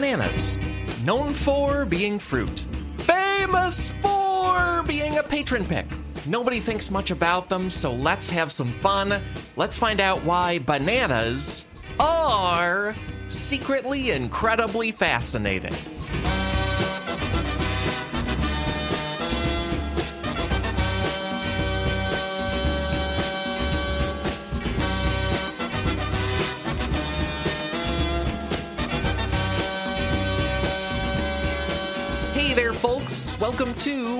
bananas, known for being fruit, famous for being a patron pick. Nobody thinks much about them, so let's have some fun. Let's find out why bananas are secretly incredibly fascinating.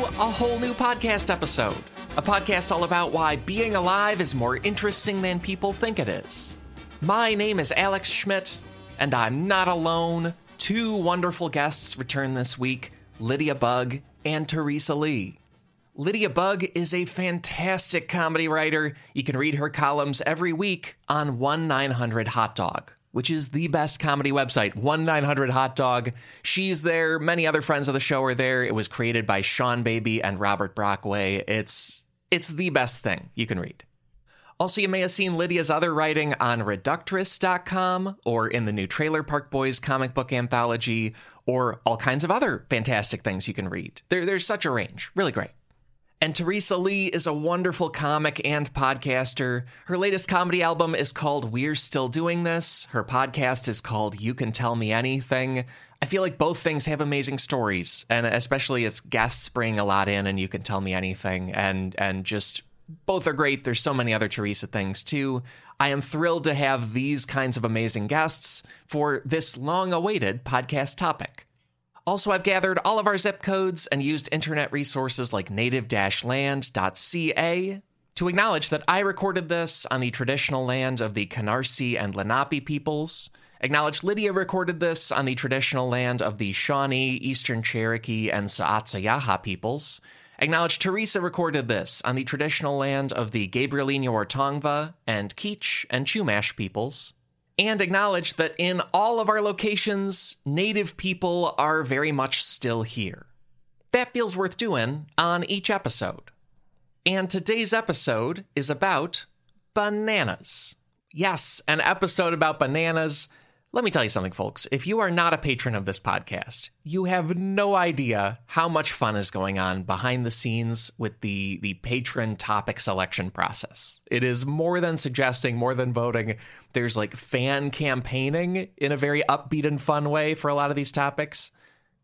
A whole new podcast episode. A podcast all about why being alive is more interesting than people think it is. My name is Alex Schmidt, and I'm not alone. Two wonderful guests return this week Lydia Bug and Teresa Lee. Lydia Bug is a fantastic comedy writer. You can read her columns every week on 1 900 Hot Dog, which is the best comedy website, 1 900 Hot Dog. She's there. Many other friends of the show are there. It was created by Seanbaby and Robert Brockway. It's, it's the best thing you can read. Also, you may have seen Lydia's other writing on Reductress.com or in the new Trailer Park Boys comic book anthology or all kinds of other fantastic things you can read. There, there's such a range. Really great. And Teresa Lee is a wonderful comic and podcaster. Her latest comedy album is called We're Still Doing This. Her podcast is called You Can Tell Me Anything. I feel like both things have amazing stories, and especially its guests bring a lot in, and you can tell me anything, and and just both are great. There's so many other Teresa things too. I am thrilled to have these kinds of amazing guests for this long awaited podcast topic. Also, I've gathered all of our zip codes and used internet resources like native land.ca to acknowledge that I recorded this on the traditional land of the Canarsie and Lenape peoples. Acknowledge Lydia recorded this on the traditional land of the Shawnee, Eastern Cherokee, and S'atsoyaha peoples. Acknowledge Teresa recorded this on the traditional land of the Gabrielino Ortongva and Kizh and Chumash peoples. And acknowledge that in all of our locations, Native people are very much still here. That feels worth doing on each episode. And today's episode is about bananas. Yes, an episode about bananas. Let me tell you something, folks. If you are not a patron of this podcast, you have no idea how much fun is going on behind the scenes with the, the patron topic selection process. It is more than suggesting, more than voting. There's like fan campaigning in a very upbeat and fun way for a lot of these topics.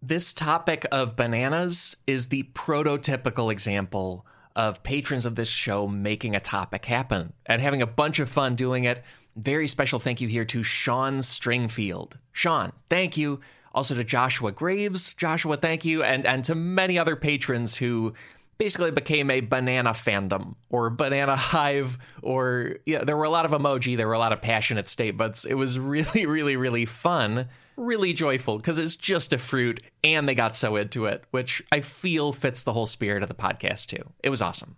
This topic of bananas is the prototypical example of patrons of this show making a topic happen and having a bunch of fun doing it very special thank you here to Sean Stringfield. Sean, thank you. Also to Joshua Graves. Joshua, thank you. And, and to many other patrons who basically became a banana fandom or banana hive or yeah there were a lot of emoji there were a lot of passionate statements it was really really really fun really joyful because it's just a fruit and they got so into it which i feel fits the whole spirit of the podcast too it was awesome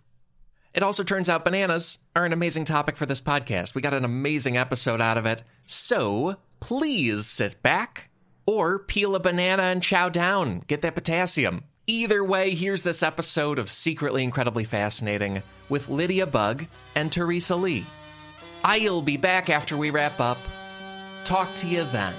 it also turns out bananas are an amazing topic for this podcast. We got an amazing episode out of it. So please sit back or peel a banana and chow down. Get that potassium. Either way, here's this episode of Secretly Incredibly Fascinating with Lydia Bug and Teresa Lee. I'll be back after we wrap up. Talk to you then.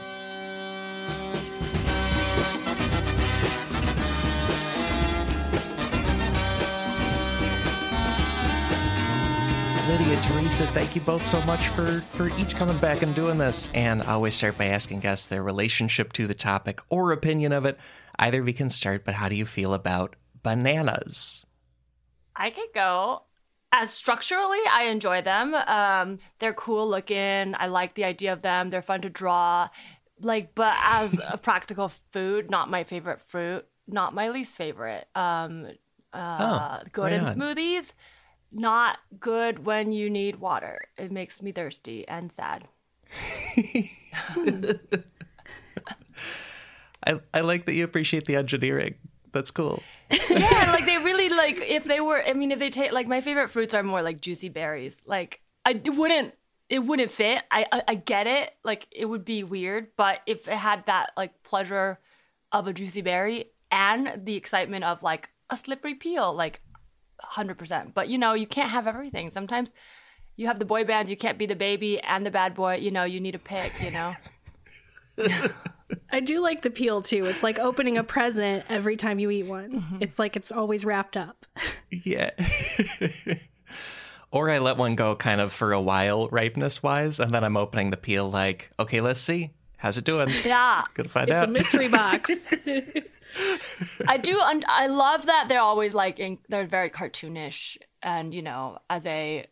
Lydia, Teresa, thank you both so much for, for each coming back and doing this. And I always start by asking guests their relationship to the topic or opinion of it. Either we can start, but how do you feel about bananas? I could go. As structurally, I enjoy them. Um, they're cool looking. I like the idea of them. They're fun to draw. Like, but as a practical food, not my favorite fruit. Not my least favorite. Um, uh, Oh, good in smoothies. Not good when you need water. It makes me thirsty and sad. I, I like that you appreciate the engineering. That's cool. yeah, like they really like if they were. I mean, if they take like my favorite fruits are more like juicy berries. Like I it wouldn't it wouldn't fit. I, I I get it. Like it would be weird, but if it had that like pleasure of a juicy berry and the excitement of like a slippery peel, like hundred percent. But you know, you can't have everything. Sometimes you have the boy bands, you can't be the baby and the bad boy. You know, you need a pick. You know. I do like the peel too. It's like opening a present every time you eat one. Mm-hmm. It's like it's always wrapped up. Yeah. or I let one go kind of for a while, ripeness wise, and then I'm opening the peel like, okay, let's see. How's it doing? Yeah. Gonna find out. It's a mystery box. I do. un- I love that they're always like in, they're very cartoonish, and you know, as a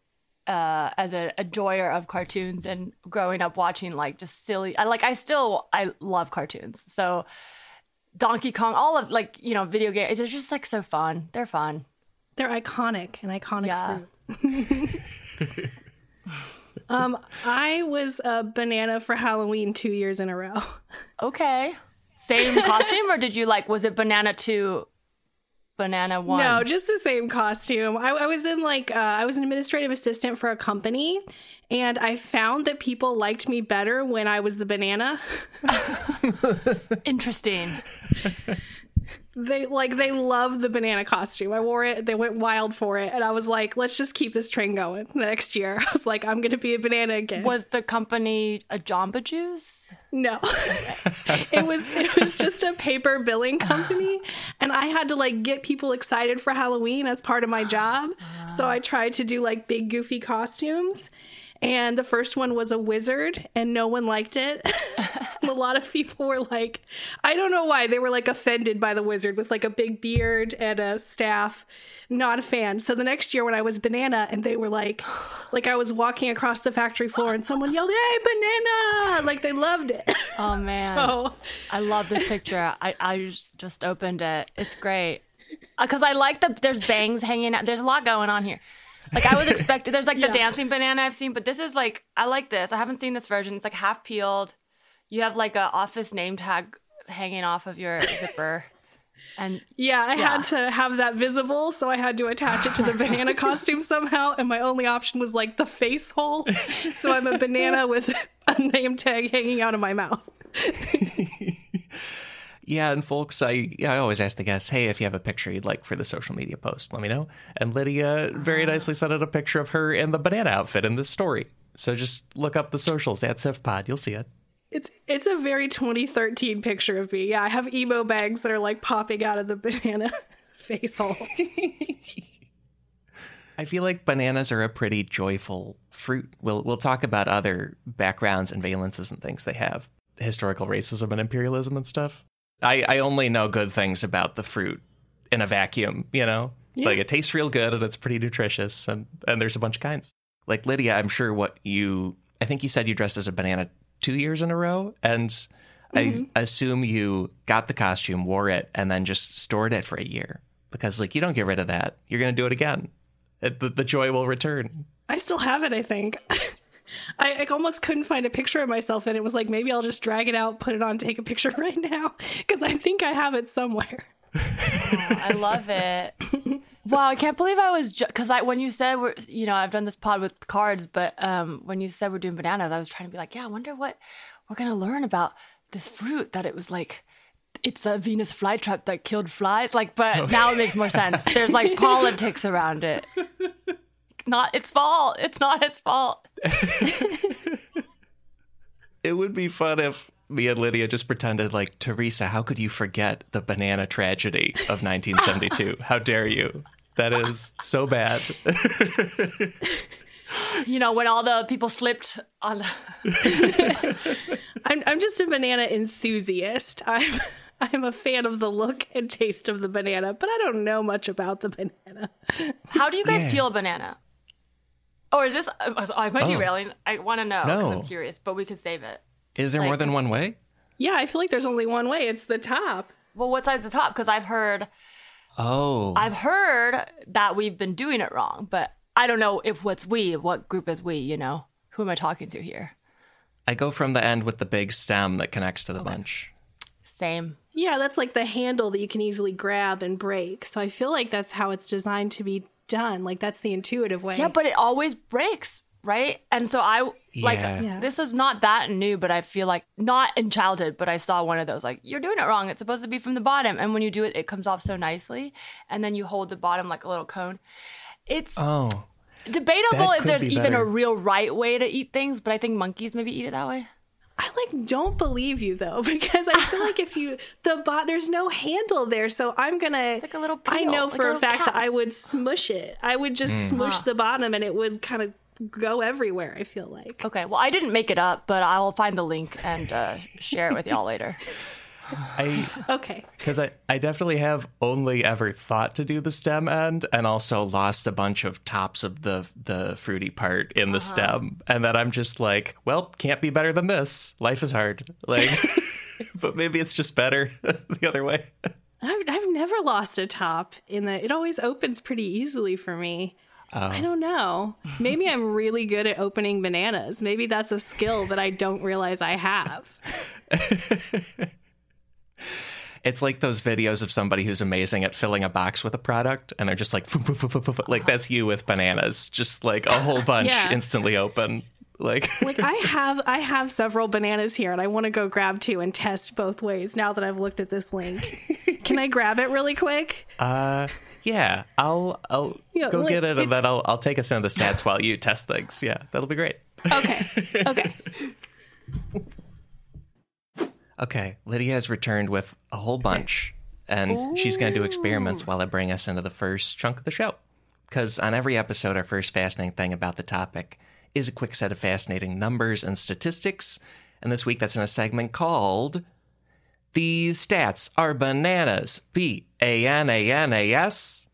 uh, as a enjoyer of cartoons and growing up watching like just silly. I like. I still I love cartoons. So Donkey Kong, all of like you know video games. They're just like so fun. They're fun. They're iconic, and iconic Yeah. fruit. um, I was a banana for Halloween two years in a row. Okay. Same costume, or did you like? Was it banana two, banana one? No, just the same costume. I, I was in like uh, I was an administrative assistant for a company, and I found that people liked me better when I was the banana. Interesting. They like they love the banana costume. I wore it. They went wild for it, and I was like, let's just keep this train going. The next year, I was like, I'm gonna be a banana again. Was the company a Jamba Juice? No. it was it was just a paper billing company and I had to like get people excited for Halloween as part of my job. So I tried to do like big goofy costumes. And the first one was a wizard and no one liked it. a lot of people were like I don't know why they were like offended by the wizard with like a big beard and a staff. Not a fan. So the next year when I was banana and they were like like I was walking across the factory floor and someone yelled, "Hey, banana!" Like they loved it. Oh man. So I love this picture. I, I just, just opened it. It's great. Uh, because I like the, there's bangs hanging out. There's a lot going on here. Like I was expecting, there's like the Yeah. dancing banana I've seen, but this is like, I like this. I haven't seen this version. It's like half peeled. You have like a office name tag hanging off of your zipper. And Yeah, I Yeah. had to have that visible, so I had to attach it to the banana costume somehow, and my only option was like the face hole. So I'm a banana with a name tag hanging out of my mouth. Yeah, and folks, I I always ask the guests, hey, if you have a picture you'd like for the social media post, let me know. And Lydia very ah. nicely sent out a picture of her in the banana outfit in this story. So just look up the socials at SIFPod, you'll see it. It's it's a very 2013 picture of me. Yeah, I have emo bags that are like popping out of the banana face hole. I feel like bananas are a pretty joyful fruit. We'll we'll talk about other backgrounds and valences and things they have, historical racism and imperialism and stuff. I, I only know good things about the fruit in a vacuum, you know? Like it tastes real good and it's pretty nutritious and, and there's a bunch of kinds. Like Lydia, I'm sure what you I think you said you dressed as a banana two years in a row. And I mm-hmm. assume you got the costume, wore it, and then just stored it for a year. Because like you don't get rid of that. You're gonna do it again. It, the, the joy will return. I still have it, I think. I, I almost couldn't find a picture of myself, and it was like maybe I'll just drag it out, put it on, take a picture right now, because I think I have it somewhere. I love it. Wow, I can't believe I was because I when you said we're you know I've done this pod with cards, but um when you said we're doing bananas, I was trying to be like, yeah, I wonder what we're gonna learn about this fruit that it was like it's a Venus flytrap that killed flies. Like, but now it makes more sense. There's like politics around it. Not its fault. It's not its fault. It would be fun if me and Lydia just pretended like Teresa, how could you forget the banana tragedy of 1972? how dare you? That is so bad. You know when all the people slipped on. The- I'm I'm just a banana enthusiast. I'm I'm a fan of the look and taste of the banana, but I don't know much about the banana. How do you guys Yeah. peel a banana? Or is this? I might be Oh. derailing. I want to know because I'm No. curious, but we could save it. Is there more Like- than one way? Yeah, I feel like there's only one way. It's the top. Well, what side's the top? Because I've heard, Oh. I've heard that we've been doing it wrong, but I don't know if what's we, what group is we. You know, who am I talking to here? I go from the end with the big stem that connects to the bunch. Same. Yeah, that's like the handle that you can easily grab and break. So I feel like that's how it's designed to be done. Like that's the intuitive way. Yeah, but it always breaks, right? And so I like Yeah. Yeah. this is not that new, but I feel like not in childhood, but I saw one of those like you're doing it wrong. It's supposed to be from the bottom, and when you do it, it comes off so nicely, and then you hold the bottom like a little cone. It's Oh. debatable if there's be even a real right way to eat things, but I think monkeys maybe eat it that way. I like don't believe you though because I feel like if you the bot there's no handle there, so I'm gonna. It's like a little I peel, know like a for a, little fact cap. that I would smush it. I would just smush Ah. the bottom and it would kind of go everywhere. I feel like. Okay, well, I didn't make it up, but I'll find the link and uh, share it with y'all later. I Okay. because I, I definitely have only ever thought to do the stem end and also lost a bunch of tops of the the fruity part in the uh-huh. stem and then i'm just like well can't be better than this life is hard like but maybe it's just better the other way I've I've never lost a top in the. It always opens pretty easily for me. I oh. don't know. Maybe I'm really good at opening bananas. Maybe that's a skill that I don't realize I have. It's like those videos of somebody who's amazing at filling a box with a product and they're just like like that's you with bananas just like a whole bunch Yeah. instantly open like Like I have I have several bananas here and I want to go grab two and test both ways now that I've looked at this link. Can I grab it really quick? Uh, yeah, I'll I'll Yeah, go like, get it, and it's- then I'll I'll take a some of the stats while you test things. Yeah, that'll be great. Okay. Okay. Okay, Lydia has returned with a whole bunch, and she's going to do experiments while I bring us into the first chunk of the show. Because on every episode, our first fascinating thing about the topic is a quick set of fascinating numbers and statistics. And this week, that's in a segment called "These Stats Are Bananas." B A N A N A S.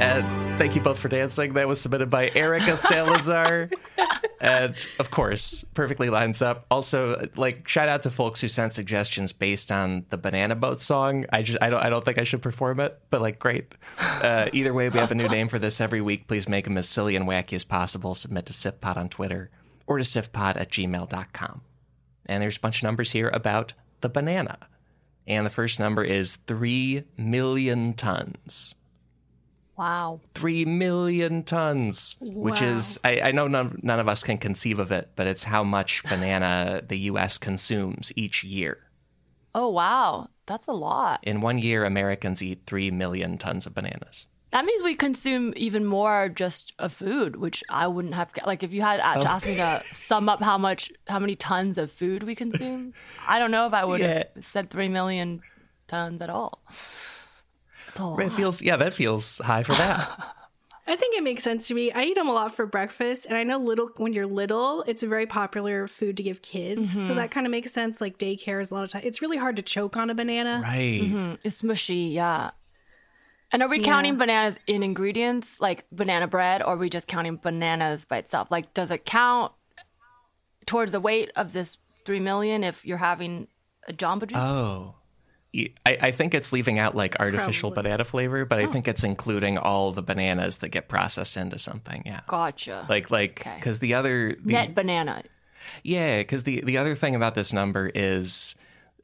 And thank you both for dancing. That was submitted by Erica Salazar. and of course, perfectly lines up. Also, like shout out to folks who sent suggestions based on the Banana Boat song. I just I don't I don't think I should perform it, but like great. Uh, either way, we have a new name for this every week. Please make them as silly and wacky as possible. Submit to SIFPod on Twitter or to SIFPod at gmail.com. And there's a bunch of numbers here about the banana. And the first number is 3 million tons. Wow. Three million tons, which is, I, I know none, none of us can conceive of it, but it's how much banana the US consumes each year. Oh, wow. That's a lot. In one year, Americans eat 3 million tons of bananas. That means we consume even more just of food, which I wouldn't have. Like, if you had Oh. to ask me to sum up how much, how many tons of food we consume, I don't know if I would have said three million tons at all. It's a lot. It feels, yeah, that feels high for that. I think it makes sense to me. I eat them a lot for breakfast, and I know little when you're little, it's a very popular food to give kids. So mm-hmm. that kind of makes sense. Like daycare is a lot of time. It's really hard to choke on a banana. right. Mm-hmm. It's mushy, yeah. And are we counting bananas in ingredients, like banana bread, or are we just counting bananas by itself? Like, does it count towards the weight of this three million if you're having a Jamba Juice? Oh. I, I think it's leaving out like artificial Probably. banana flavor, but I think it's including all the bananas that get processed into something. Yeah. gotcha. Like, like, Okay. because the other, the, Net banana. Yeah, because the the other thing about this number is,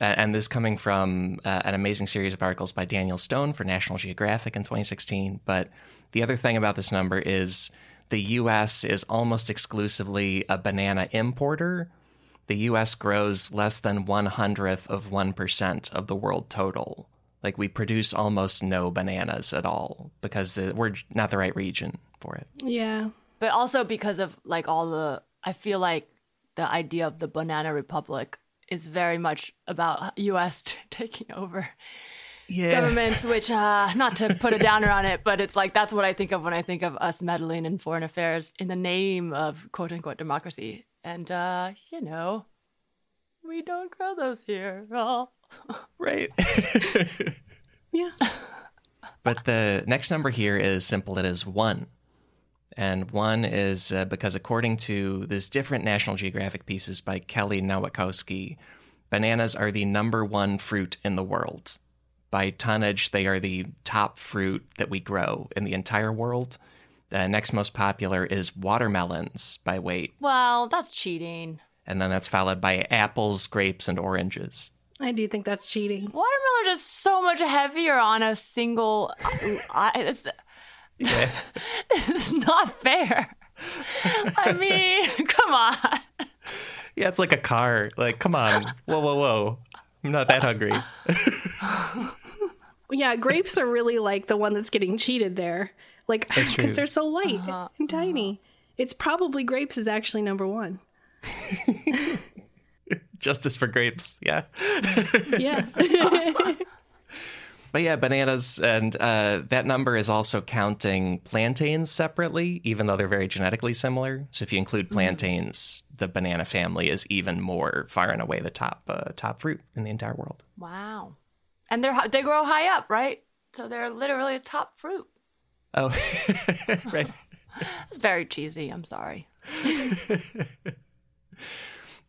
uh, and this coming from uh, an amazing series of articles by Daniel Stone for National Geographic in 2016. But the other thing about this number is the U.S. is almost exclusively a banana importer. The U.S. grows less than one hundredth of one percent of the world total. Like we produce almost no bananas at all because we're not the right region for it. Yeah. But also because of like all the, I feel like the idea of the banana republic is very much about U.S. t- taking over Yeah. governments. Which, uh, not to put a downer on it, but it's like that's what I think of when I think of us meddling in foreign affairs in the name of quote unquote democracy. And uh, you know, we don't grow those here. Oh. Right. Yeah. But the next number here is simple. It is one. And one is uh, because, according to this different National Geographic pieces by Kelly Nowakowski, bananas are the number one fruit in the world. By tonnage, they are the top fruit that we grow in the entire world. The next most popular is watermelons by weight. Well, that's cheating. And then that's followed by apples, grapes, and oranges. I do think that's cheating. Watermelon are just so much heavier on a single. I, it's, Yeah. it's not fair. I mean, come on. yeah, it's like a car. Like, come on. Whoa, whoa, whoa. I'm not that hungry. Yeah, grapes are really like the one that's getting cheated there. Like because they're so light and tiny. It's probably grapes is actually number one. Justice for grapes. Yeah. Yeah. But yeah, bananas, and uh, that number is also counting plantains separately, even though they're very genetically similar. So if you include plantains, the banana family is even more far and away the top uh, top fruit in the entire world. Wow. And they're they grow high up, right? So they're literally a top fruit. Oh, right. It's very cheesy. I'm sorry.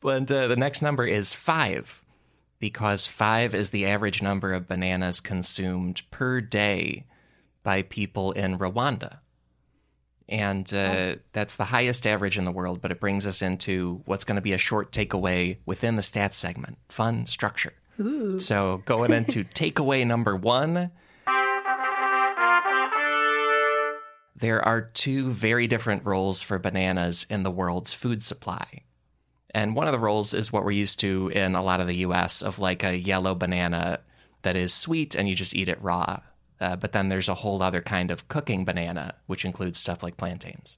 And uh, the next number is five, because five is the average number of bananas consumed per day by people in Rwanda. And uh, that's the highest average in the world, but it brings us into what's going to be a short takeaway within the stats segment fun structure. So, going into takeaway number one, there are two very different roles for bananas in the world's food supply. And one of the roles is what we're used to in a lot of the US of like a yellow banana that is sweet and you just eat it raw. Uh, but then there's a whole other kind of cooking banana, which includes stuff like plantains.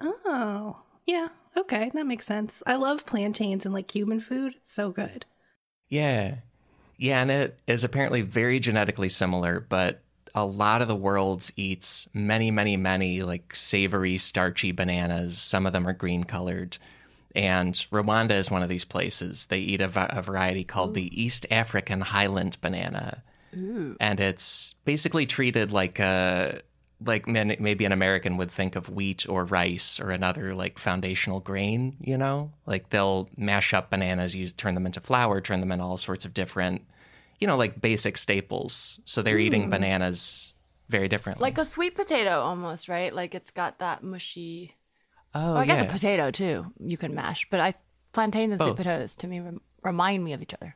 oh, yeah. Okay, that makes sense. I love plantains and like Cuban food. It's so good. Yeah. Yeah, and it is apparently very genetically similar, but a lot of the world eats many, many, many like savory, starchy bananas. Some of them are green colored. And Rwanda is one of these places. They eat a, a variety called the East African Highland banana. And it's basically treated like a like maybe an American would think of wheat or rice or another like foundational grain, you know? Like they'll mash up bananas, use turn them into flour, turn them into all sorts of different, you know, like basic staples. So they're eating hmm. bananas very differently. Like a sweet potato almost, right? Like it's got that mushy. oh, Oh, I guess yeah. a potato too. You can mash, but I plantains and sweet potatoes to me rem- remind me of each other.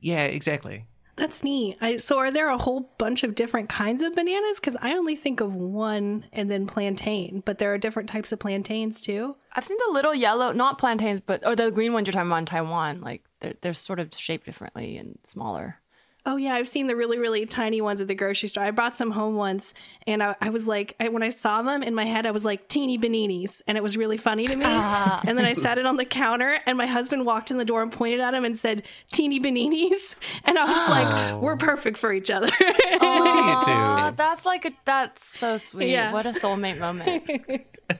yeah, exactly. That's neat. I, so, are there a whole bunch of different kinds of bananas? Because I only think of one and then plantain, but there are different types of plantains too. I've seen the little yellow, not plantains, but or the green ones you're talking about in Taiwan. Like they're they're sort of shaped differently and smaller. Oh yeah, I've seen the really really tiny ones at the grocery store. I brought some home once, and I, I was like, I, when I saw them in my head, I was like teeny beninis, and it was really funny to me. and then I sat it on the counter, and my husband walked in the door and pointed at him and said, "Teeny beninis, and I was like, "We're perfect for each other." Look at you two. Uh, that's like a that's so sweet. Yeah. What a soulmate moment.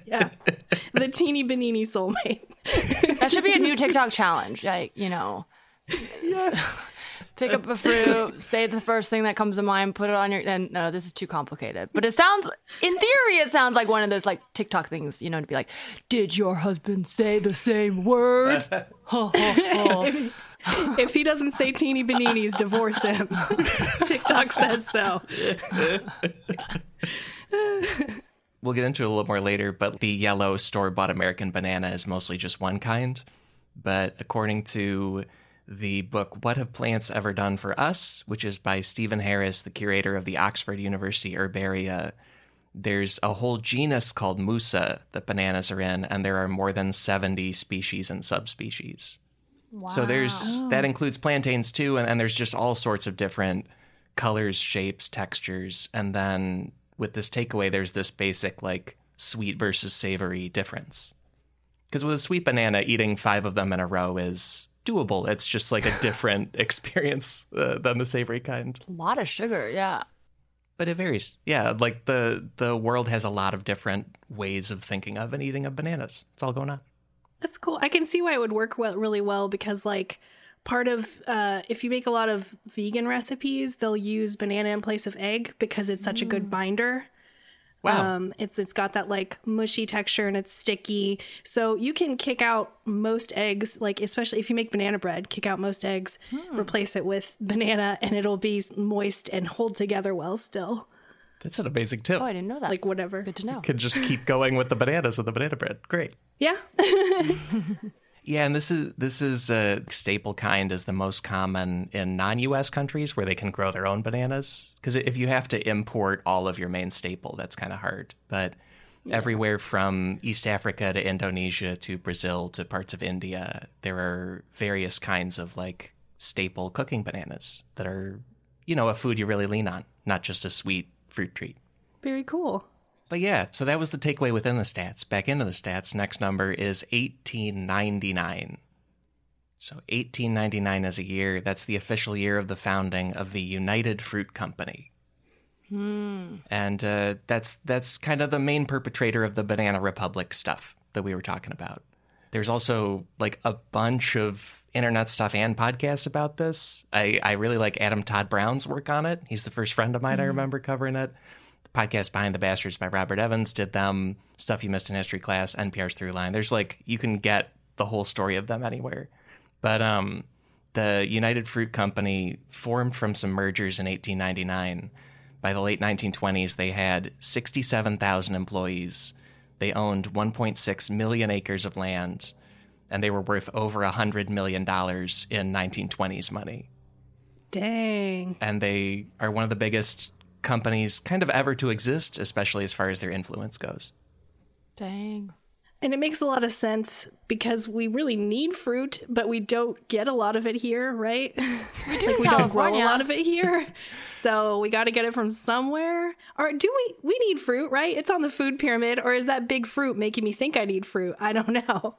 yeah, the teeny benini soulmate. that should be a new TikTok challenge. Like you know. Pick up a fruit, say the first thing that comes to mind, put it on your. And no, this is too complicated. But it sounds, in theory, it sounds like one of those like TikTok things, you know, to be like, "Did your husband say the same words?" Ho, ho, ho. if he doesn't say teeny baninis, divorce him. TikTok says so. We'll get into it a little more later, but the yellow store bought American banana is mostly just one kind. But according to the book What Have Plants Ever Done for Us, which is by Stephen Harris, the curator of the Oxford University Herbaria, there's a whole genus called Musa that bananas are in, and there are more than 70 species and subspecies. Wow. So there's that includes plantains too, and, and there's just all sorts of different colors, shapes, textures, and then with this takeaway, there's this basic like sweet versus savory difference. Because with a sweet banana, eating five of them in a row is doable. It's just like a different experience uh, than the savory kind. A lot of sugar, yeah. But it varies. Yeah, like the the world has a lot of different ways of thinking of and eating of bananas. It's all going on. That's cool. I can see why it would work well, really well because, like, part of uh, if you make a lot of vegan recipes, they'll use banana in place of egg because it's such a good binder. Wow. Um, it's it's got that like mushy texture and it's sticky, so you can kick out most eggs. Like especially if you make banana bread, kick out most eggs, replace it with banana, and it'll be moist and hold together well still. That's an amazing tip. Oh, I didn't know that. Like whatever. Good to know. Could just keep going with the bananas and the banana bread. Great. Yeah. Yeah, and this is this is a staple kind is the most common in non-US countries where they can grow their own bananas because if you have to import all of your main staple, that's kind of hard. But everywhere from East Africa to Indonesia to Brazil to parts of India, there are various kinds of like staple cooking bananas that are, you know, a food you really lean on, not just a sweet fruit treat. Very cool. But yeah, so that was the takeaway within the stats. Back into the stats, next number is 1899. So 1899 is a year. That's the official year of the founding of the United Fruit Company. Hmm. And uh, that's that's kind of the main perpetrator of the Banana Republic stuff that we were talking about. There's also like a bunch of internet stuff and podcasts about this. I, I really like Adam Todd Brown's work on it. He's the first friend of mine I remember covering it. Podcast Behind the Bastards by Robert Evans did them. Stuff you missed in history class, NPR's Throughline. There's like you can get the whole story of them anywhere. But um, the United Fruit Company formed from some mergers in 1899. By the late 1920s, they had 67,000 employees. They owned 1.6 million acres of land, and they were worth over $100 million in 1920s money. Dang. And they are one of the biggest companies kind of ever to exist, especially as far as their influence goes. Dang. And it makes a lot of sense because we really need fruit, but we don't get a lot of it here, right? We do like in we don't grow a lot of it here. so we got to get it from somewhere. Or do we we need fruit, right? It's on the food pyramid or is that big fruit making me think I need fruit? I don't know.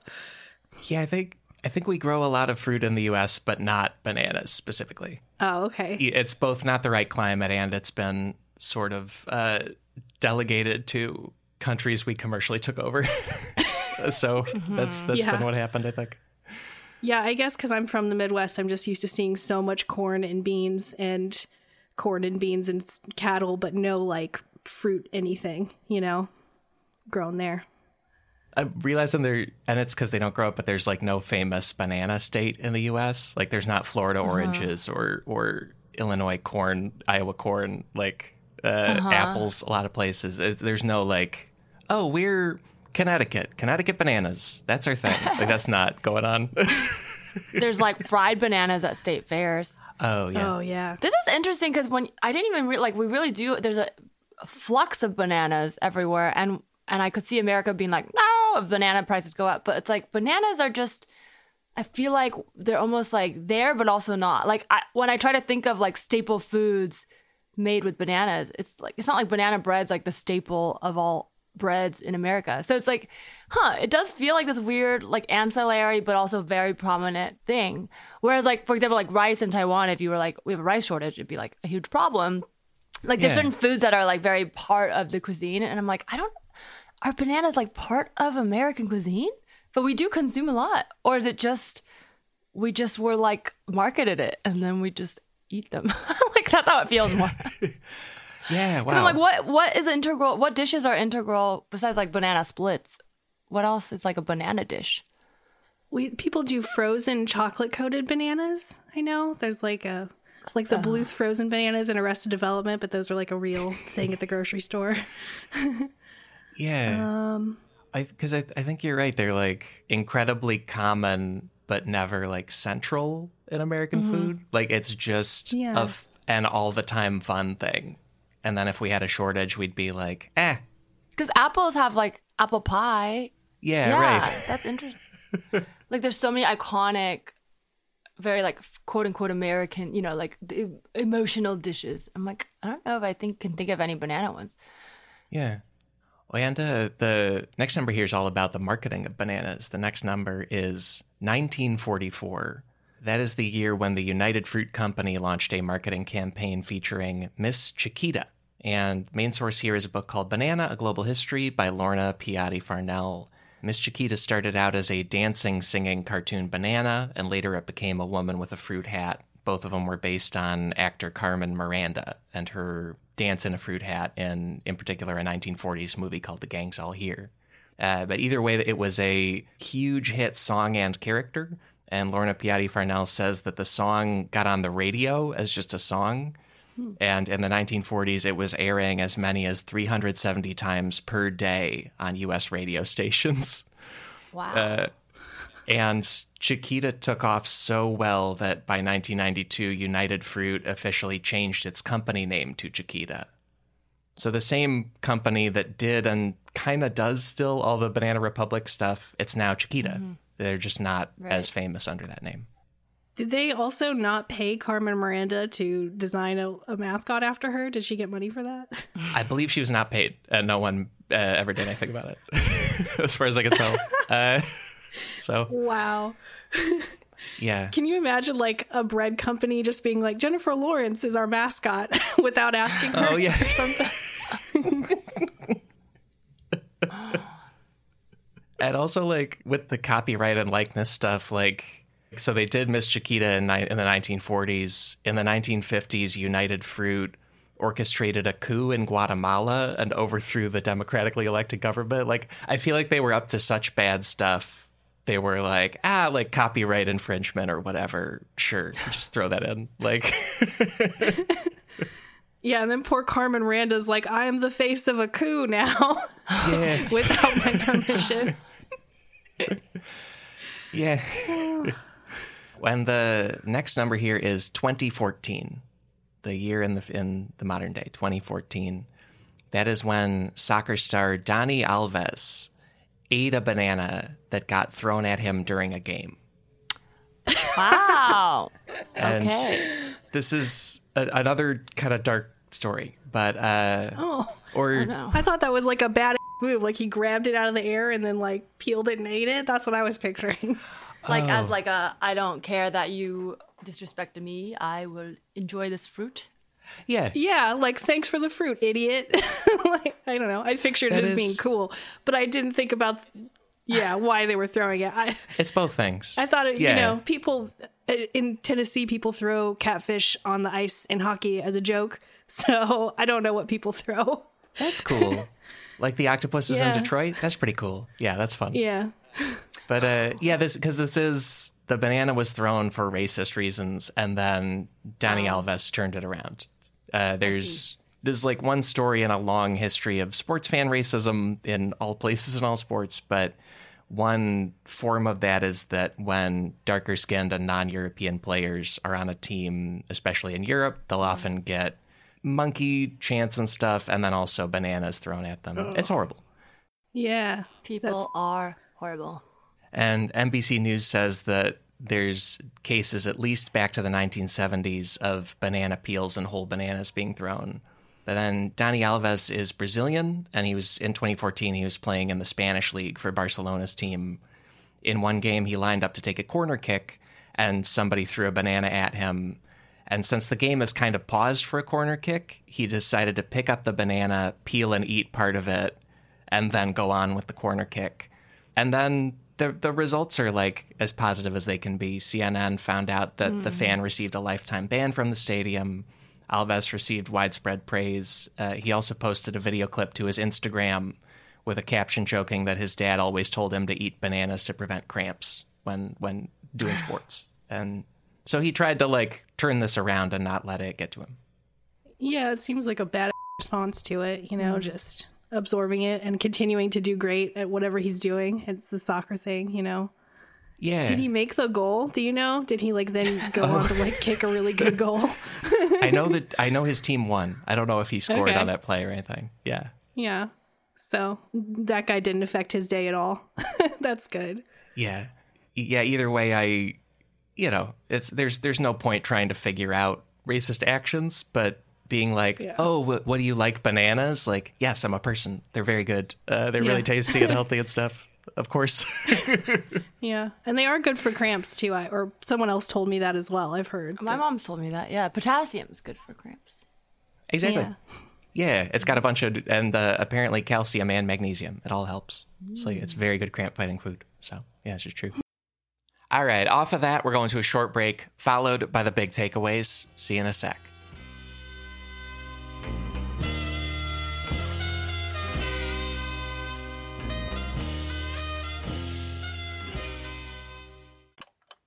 Yeah, I think I think we grow a lot of fruit in the U.S., but not bananas specifically. Oh, okay. It's both not the right climate and it's been sort of uh, delegated to countries we commercially took over. so that's that's Yeah. been what happened, I think. Yeah, I guess because I'm from the Midwest, I'm just used to seeing so much corn and beans and corn and beans and cattle, but no like fruit anything, you know, grown there. I'm realizing there, and it's because they don't grow up, but there's like no famous banana state in the U.S. Like there's not Florida oranges or or Illinois corn, Iowa corn, like uh, apples. A lot of places, Uh, there's no like, oh, we're Connecticut, Connecticut bananas. That's our thing. Like that's not going on. There's like fried bananas at state fairs. oh yeah, Oh yeah. This is interesting because when I didn't even re- like, we really do. There's a, a flux of bananas everywhere, and and I could see America being like, no, banana prices go up, but it's like bananas are just. I feel like they're almost like there, but also not. Like I, when I try to think of like staple foods made with bananas, it's like it's not like banana bread's like the staple of all breads in America. So it's like, huh, it does feel like this weird, like ancillary, but also very prominent thing. Whereas, like, for example, like rice in Taiwan, if you were like, we have a rice shortage, it'd be like a huge problem. Like, there's Yeah. certain foods that are like very part of the cuisine. And I'm like, I don't, are bananas like part of American cuisine? But we do consume a lot. Or is it just, we just were like marketed it and then we just eat them? like, that's how it feels more. yeah. Wow. I'm like, what what is integral? What dishes are integral besides like banana splits? What else is like a banana dish? We people do frozen chocolate coated bananas. I know there's like a like the Bluth frozen bananas in Arrested Development, but those are like a real thing at the grocery store. Yeah. Um, I because I, I think you're right. They're like incredibly common, but never like central in American food. Like it's just Yeah. a f- an all the time fun thing. And then if we had a shortage, we'd be like, eh, Because apples have like apple pie. yeah, Yeah, right. that's interesting. like there's so many iconic, very like quote unquote American, you know, like the emotional dishes. I'm like, I don't know if I think can think of any banana ones. Yeah. Uh, the next number here is all about the marketing of bananas. The next number is 1944. That is the year when the United Fruit Company launched a marketing campaign featuring Miss Chiquita. And main source here is a book called Banana: A Global History by Lorna Piatti Farnell. Miss Chiquita started out as a dancing, singing cartoon banana, and later it became a woman with a fruit hat. Both of them were based on actor Carmen Miranda and her dance in a fruit hat and in particular, a 1940s movie called The Gang's All Here. Uh, but either way, it was a huge hit song and character. And Lorna Piatti Farnell says that the song got on the radio as just a song. And in the 1940s, it was airing as many as 370 times per day on US radio stations. Wow. And Chiquita took off so well that by 1992, United Fruit officially changed its company name to Chiquita. So the same company that did and kind of does still all the Banana Republic stuff, it's now Chiquita. They're just not as famous under that name. Did they also not pay Carmen Miranda to design a, a mascot after her? Did she get money for that? I believe she was not paid, and no one uh, ever did anything about it, as far as I can tell. Uh, so Wow. yeah, Can you imagine like a bread company just being like Jennifer Lawrence is our mascot without asking her Oh, yeah. or something? and also like with the copyright and likeness stuff, like so they did Miss Chiquita in, ni- in the 1940s. In the 1950s, United Fruit orchestrated a coup in Guatemala and overthrew the democratically elected government. Like I feel like they were up to such bad stuff. They were like, ah, like copyright infringement or whatever. Sure, just throw that in. Like, Yeah, and then poor Carmen Randa's like, I am the face of a coup now yeah, without my permission. yeah. when the next number here is 2014, the year in the in the modern day, 2014. That is when soccer star Dani Alves ate a banana that got thrown at him during a game. Wow. And Okay. this is a, another kind of dark story, but uh, Oh, or no. I thought that was like a bad move. Like he grabbed it out of the air and then like peeled it and ate it. That's what I was picturing. Like Oh. as like a I don't care that you disrespected me. I will enjoy this fruit. Yeah, Yeah, like thanks for the fruit, idiot. like I don't know. I pictured That it as being cool, but I didn't think about yeah why they were throwing it. I it's both things. I thought it, Yeah. you know people uh, in Tennessee people throw catfish on the ice in hockey as a joke. So I don't know what people throw. That's cool. like the octopuses Yeah. in Detroit. That's pretty cool. Yeah, that's fun. Yeah. But uh, yeah, this because this is the banana was thrown for racist reasons, and then Dani Alves turned it around. Uh, there's there's like one story in a long history of sports fan racism in all places and all sports, but one form of that is that when darker skinned and non European players are on a team, especially in Europe, they'll often get monkey chants and stuff, and then also bananas thrown at them. It's horrible. Yeah. People That's- are horrible. And NBC News says that there's cases at least back to the 1970s of banana peels and whole bananas being thrown. But then Dani Alves is Brazilian, and he was in 2014. He was playing in the Spanish league for Barcelona's team. In one game, he lined up to take a corner kick, and somebody threw a banana at him. And since the game is kind of paused for a corner kick, he decided to pick up the banana, peel and eat part of it, and then go on with the corner kick. And then the the results are like as positive as they can be. CNN found out that the fan received a lifetime ban from the stadium. Alves received widespread praise. Uh, he also posted a video clip to his Instagram with a caption joking that his dad always told him to eat bananas to prevent cramps when when doing sports. And so he tried to like turn this around and not let it get to him. Yeah, it seems like a bad response to it, you know, just absorbing it and continuing to do great at whatever he's doing. It's the soccer thing, you know. Yeah. Did he make the goal? Do you know? Did he like then go oh. on to like kick a really good goal? I know that I know his team won. I don't know if he scored Okay. on that play or anything. Yeah. yeah. So that guy didn't affect his day at all. That's good. Yeah. Yeah, either way I you know, it's there's there's no point trying to figure out racist actions, but being like, "Oh, wh- what do you like bananas?" Like, "Yes, I'm a person. They're very good. Uh, they're Yeah. really tasty and healthy and stuff." Of course. Yeah, and they are good for cramps too. I or someone else told me that as well. I've heard. My mom told me that. Yeah, potassium is good for cramps. exactly. Yeah. Yeah. it's got a bunch of and uh, apparently calcium and magnesium. It all helps. It's like it's very good cramp fighting food. So, yeah, it's just true. All right, off of that, we're going to a short break, followed by the big takeaways. See you in a sec.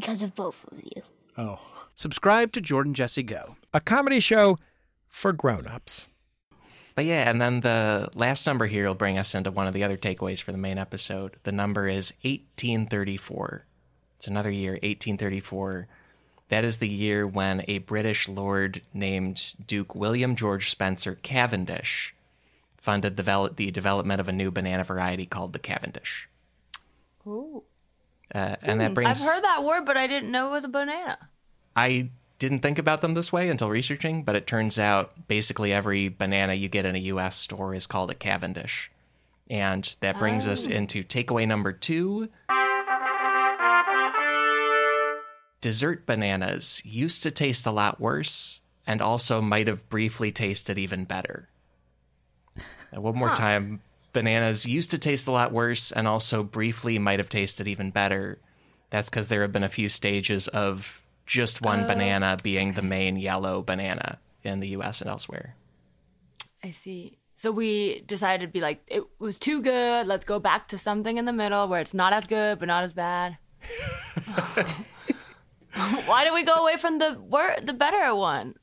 Because of both of you. Oh. Subscribe to Jordan Jesse Go. A comedy show for grown-ups. But yeah, and then the last number here will bring us into one of the other takeaways for the main episode. The number is 1834. It's another year, 1834. That is the year when a British lord named Duke William George Spencer Cavendish funded develop, the development of a new banana variety called the Cavendish. Ooh. Uh, and that brings. I've heard that word, but I didn't know it was a banana. I didn't think about them this way until researching, but it turns out basically every banana you get in a US store is called a Cavendish. And that brings us into takeaway number two. Dessert bananas used to taste a lot worse and also might have briefly tasted even better. And one more time bananas used to taste a lot worse and also briefly might have tasted even better. That's because there have been a few stages of just one oh. banana being the main yellow banana in the US and elsewhere. I see. So we decided to be like, it was too good. Let's go back to something in the middle where it's not as good but not as bad. Why did we go away from the wor- the better one?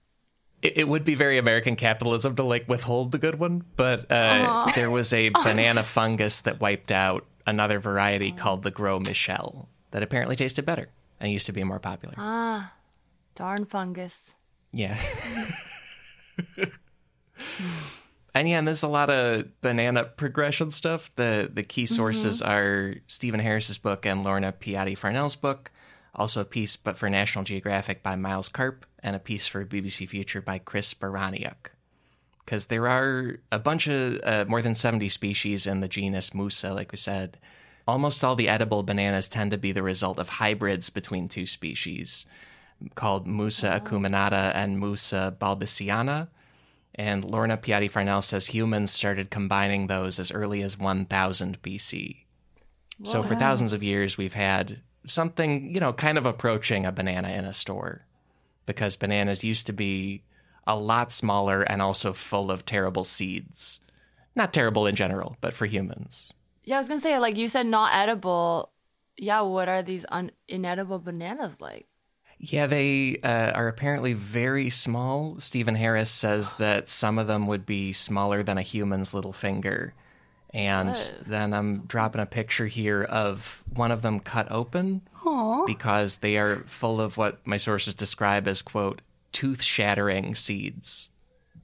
It, it would be very American capitalism to like withhold the good one, but uh, there was a banana fungus that wiped out another variety called the Gros Michel that apparently tasted better and used to be more popular. Ah, darn fungus. Yeah. and yeah, and there's a lot of banana progression stuff. The the key sources are Stephen Harris's book and Lorna Piatti Farnell's book. Also a piece but for National Geographic by Miles Karp and a piece for BBC Future by Chris Baraniuk. Because there are a bunch of uh, more than 70 species in the genus Musa, like we said. Almost all the edible bananas tend to be the result of hybrids between two species called Musa acuminata and Musa balbisiana. And Lorna Piatti Farnell says humans started combining those as early as 1000 BC. So for thousands of years, we've had something, you know, kind of approaching a banana in a store because bananas used to be a lot smaller and also full of terrible seeds. Not terrible in general, but for humans. Yeah, I was gonna say like you said, not edible. Yeah, what are these un- inedible bananas like? Yeah, they uh, are apparently very small. Stephen Harris says that some of them would be smaller than a human's little finger. And then I'm dropping a picture here of one of them cut open because they are full of what my sources describe as, quote, tooth shattering seeds.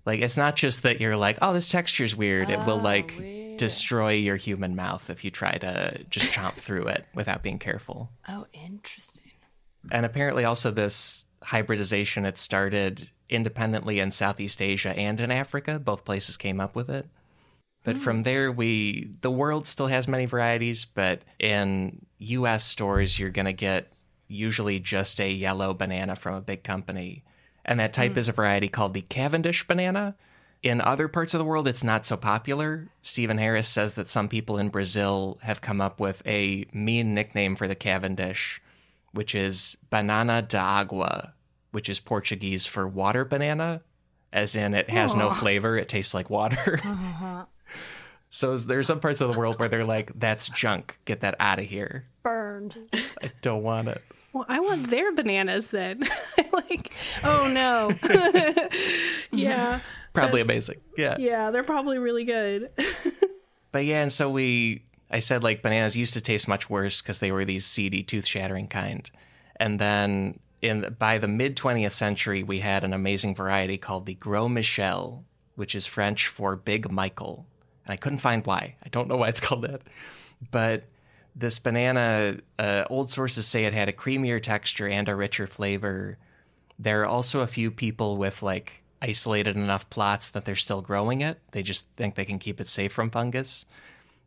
Like, it's not just that you're like, oh, this texture's weird. it will, like, destroy your human mouth if you try to just chomp through it without being careful Oh, interesting. and apparently also this hybridization it started independently in southeast asia and in africa both places came up with it but from mm. there we the world still has many varieties but in us stores you're going to get usually just a yellow banana from a big company. And that type mm. is a variety called the cavendish banana. In other parts of the world it's not so popular. Stephen harris says that some people in brazil have come up with a mean nickname for the cavendish which is banana de agua, which is Portuguese for water banana, as in it has no flavor, it tastes like water. Uh-huh. So there's some parts of the world where they're like, that's junk, get that out of here. Burned. I don't want it. Well, I want their bananas then. like, oh no. yeah. Probably amazing. Yeah. Yeah, they're probably really good. But yeah, and so we, I said like bananas used to taste much worse because they were these seedy, tooth shattering kind. And then in by the mid 20th century, we had an amazing variety called the Gros Michel, which is French for Big Michael. And I couldn't find why. I don't know why it's called that. But this banana, uh, old sources say it had a creamier texture and a richer flavor. There are also a few people with like isolated enough plots that they're still growing it. They just think they can keep it safe from fungus.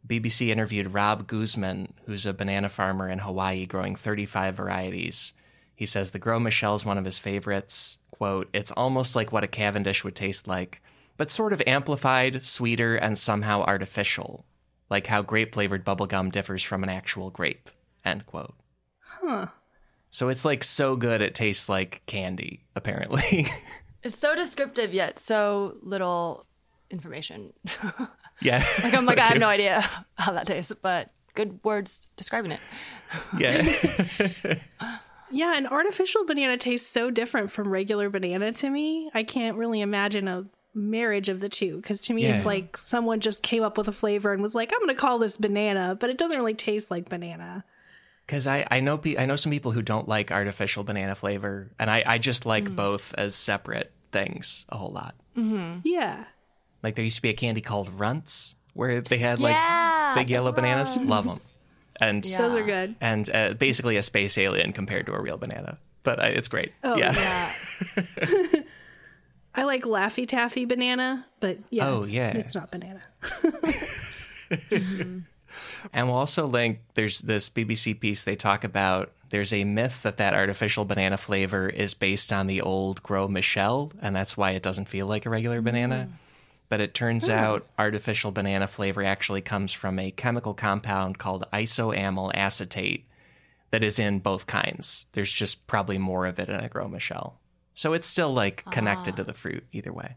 BBC interviewed Rob Guzman, who's a banana farmer in Hawaii growing 35 varieties. He says the Gros Michel is one of his favorites. Quote, it's almost like what a Cavendish would taste like, but sort of amplified, sweeter, and somehow artificial, like how grape flavored bubblegum differs from an actual grape. End quote. Huh. So it's like so good it tastes like candy, apparently. It's so descriptive yet so little information. yeah. like I'm like I have no idea how that tastes, but good words describing it. Yeah. Yeah, an artificial banana tastes so different from regular banana to me. I can't really imagine a marriage of the two because to me it's Yeah. like someone just came up with a flavor and was like, "I'm going to call this banana," but it doesn't really taste like banana. Because I, I know pe- I know some people who don't like artificial banana flavor, and I, I just like Mm. both as separate things a whole lot. Mm-hmm. Yeah. Like there used to be a candy called Runts where they had Yeah, like big the yellow bananas. Runts. Love them, and yeah. Those are good. And uh, basically a space alien compared to a real banana, but I, it's great. Oh, yeah. I like Laffy Taffy banana, but yeah, Oh, it's, yeah. it's not banana. And we'll also link there's this BBC piece they talk about. There's a myth that that artificial banana flavor is based on the old Gros Michel, and that's why it doesn't feel like a regular banana. But it turns Hmm. out artificial banana flavor actually comes from a chemical compound called isoamyl acetate that is in both kinds. There's just probably more of it in a Gros Michel. So it's still like connected ah. to the fruit either way.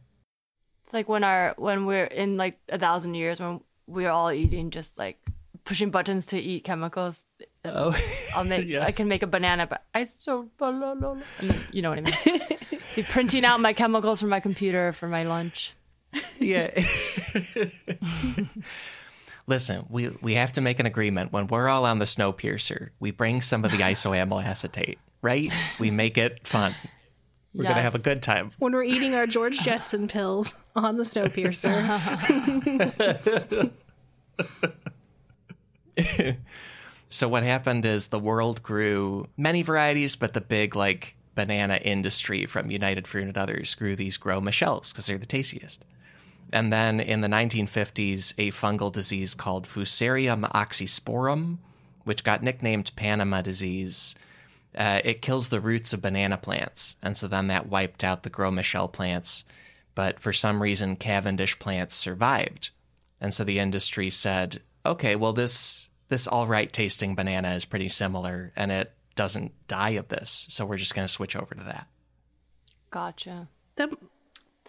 It's like when our when we're in like a thousand years when we're all eating just like pushing buttons to eat chemicals. That's Oh, I'll make yeah. I can make a banana, but I so and then, you know what I mean. Be printing out my chemicals for my computer for my lunch. Yeah. Listen, we we have to make an agreement. When we're all on the Snowpiercer, we bring some of the isoamyl acetate, right? We make it fun. We're gonna have a good time. When we're eating our George Jetson pills on the Snowpiercer. So what happened is the world grew many varieties, but the big like banana industry from United Fruit and others grew these Gros Michels because they're the tastiest. And then in the 1950s, a fungal disease called Fusarium oxysporum, which got nicknamed Panama disease, uh, it kills the roots of banana plants. And so then that wiped out the Gros Michel plants. But for some reason, Cavendish plants survived. And so the industry said, okay, well, this, this all right tasting banana is pretty similar and it doesn't die of this. So we're just going to switch over to that. Gotcha. That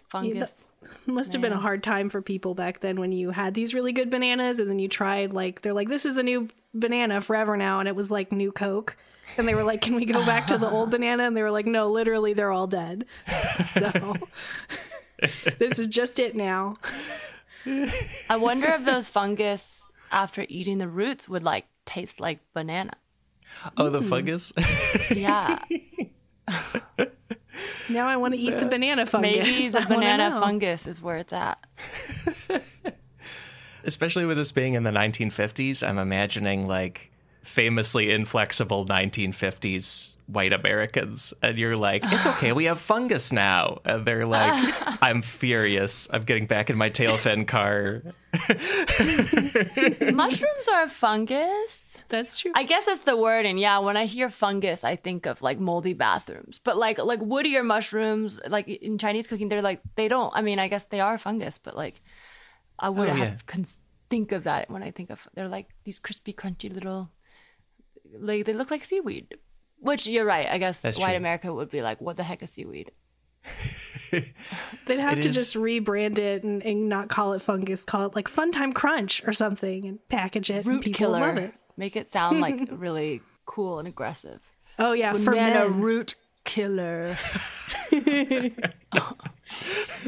Fungus. must have been a hard time for people back then when you had these really good bananas and then you tried like they're like this is a new banana forever now and it was like new coke and they were like can we go back to the old banana and they were like no literally they're all dead so this is just it now I wonder if those fungus after eating the roots would like taste like banana. Oh, the fungus? Mm. Yeah. now i want to eat the banana fungus Maybe the I banana fungus is where it's at. Especially with this being in the 1950s, I'm imagining like famously inflexible 1950s white Americans. And you're like, it's okay, we have fungus now. And they're like, I'm furious. I'm getting back in my tail fin car. Mushrooms are a fungus. That's true. I guess that's the word. And yeah, when I hear fungus, I think of like moldy bathrooms. But like like woodier mushrooms, like in Chinese cooking, they're like they don't. I mean, I guess they are fungus, but like I wouldn't Oh, yeah. have con- think of that when I think of they're like these crispy, crunchy little like they look like seaweed. Which you're right. I guess That's white true. America would be like, what the heck is seaweed? they'd have It to is- just rebrand it and, and not call it fungus call it like funtime crunch or something and package it and Root people killer. love it Make it sound like really cool and aggressive. oh yeah for Banana men. root killer.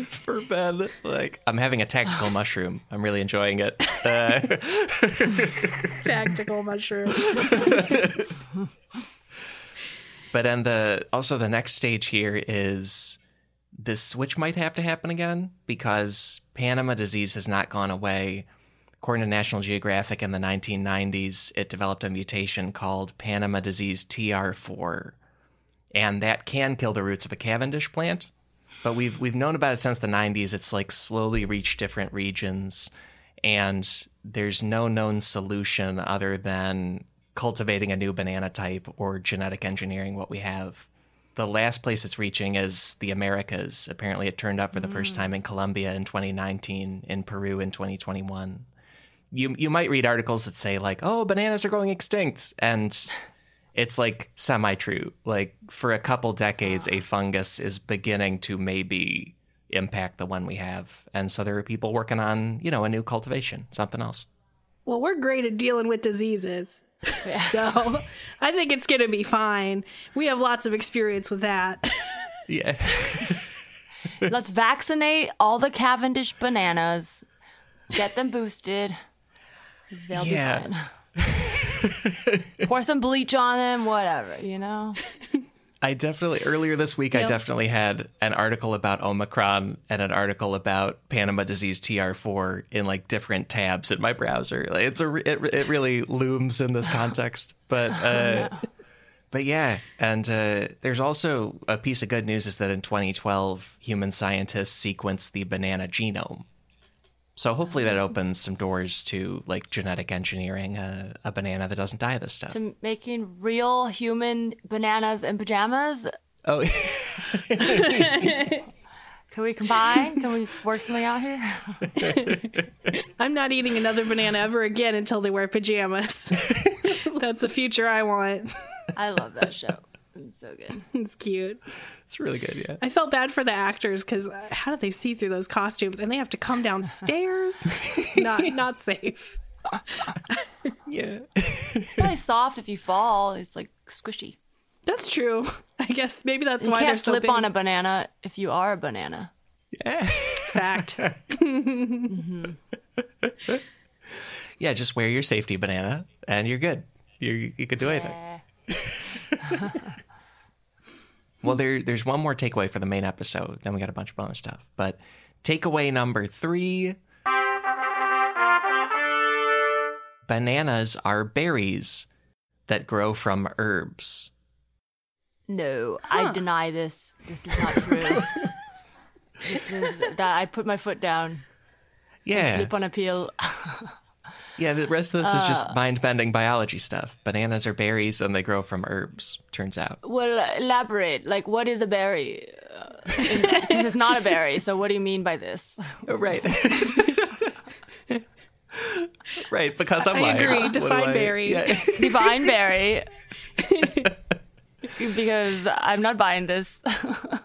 For Ben, like, I'm having a tactical mushroom. I'm really enjoying it. Uh, tactical mushroom But then the also the next stage here is this switch might have to happen again because Panama disease has not gone away. According to National Geographic in the 1990s, it developed a mutation called Panama disease TR4. And that can kill the roots of a Cavendish plant. but we've we've known about it since the 90s. It's like slowly reached different regions, and there's no known solution other than cultivating a new banana type or genetic engineering what we have. The last place it's reaching is the Americas. Apparently, it turned up for the first mm. time in Colombia in 2019, in Peru in 2021. You you might read articles that say like, "Oh, bananas are going extinct," and it's like semi true. Like for a couple decades, a fungus is beginning to maybe impact the one we have. And so there are people working on, you know, a new cultivation, something else. Well, we're great at dealing with diseases. so I think it's going to be fine. We have lots of experience with that. Yeah. Let's vaccinate all the Cavendish bananas. Get them boosted. They'll Yeah. be fine. Pour some bleach on them, whatever, you know? I definitely earlier this week I definitely had an article about Omicron and an article about Panama disease TR4 in like different tabs in my browser. Like, It's a it, it really looms in this context, but uh, but yeah, and uh, there's also a piece of good news is that in 2012 human scientists sequenced the banana genome. So hopefully that opens some doors to like genetic engineering a, a banana that doesn't die of this stuff. To making real human bananas in pajamas. Oh, Can we combine? Can we work something out here? I'm not eating another banana ever again until they wear pajamas. That's the future I want. I love that show. It's so good. It's cute. It's really good, yeah. I felt bad for the actors because uh, how do they see through those costumes? And they have to come downstairs. not not safe. yeah. It's probably soft if you fall. It's like squishy. That's true. I guess maybe that's you why you can't they're so slip on a banana if you are a banana. Yeah. Fact. Mm-hmm. Yeah, just wear your safety banana and you're good. You you could do anything. Well, there there's one more takeaway for the main episode. Then we got a bunch of bonus stuff. But takeaway number three: bananas are berries that grow from herbs. No, I deny this. This is not true. this is that I put my foot down. and Yeah, slip on a peel. yeah. The rest of this is Uh. just mind bending biology stuff. Bananas are berries and they grow from herbs. Turns out. Well, elaborate. Like, what is a berry? Because it's not a berry. So, what do you mean by this? Right. right, because I'm I like, agree. what Define I- berry. Yeah. Divine berry. because I'm not buying this.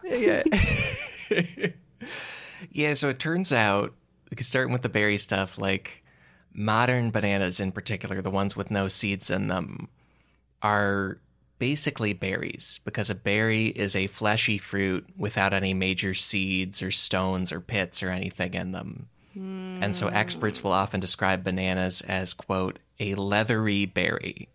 yeah. yeah, so it turns out, because starting with the berry stuff, like modern bananas in particular, the ones with no seeds in them, are basically berries because a berry is a fleshy fruit without any major seeds or stones or pits or anything in them. And so experts will often describe bananas as, quote, a leathery berry.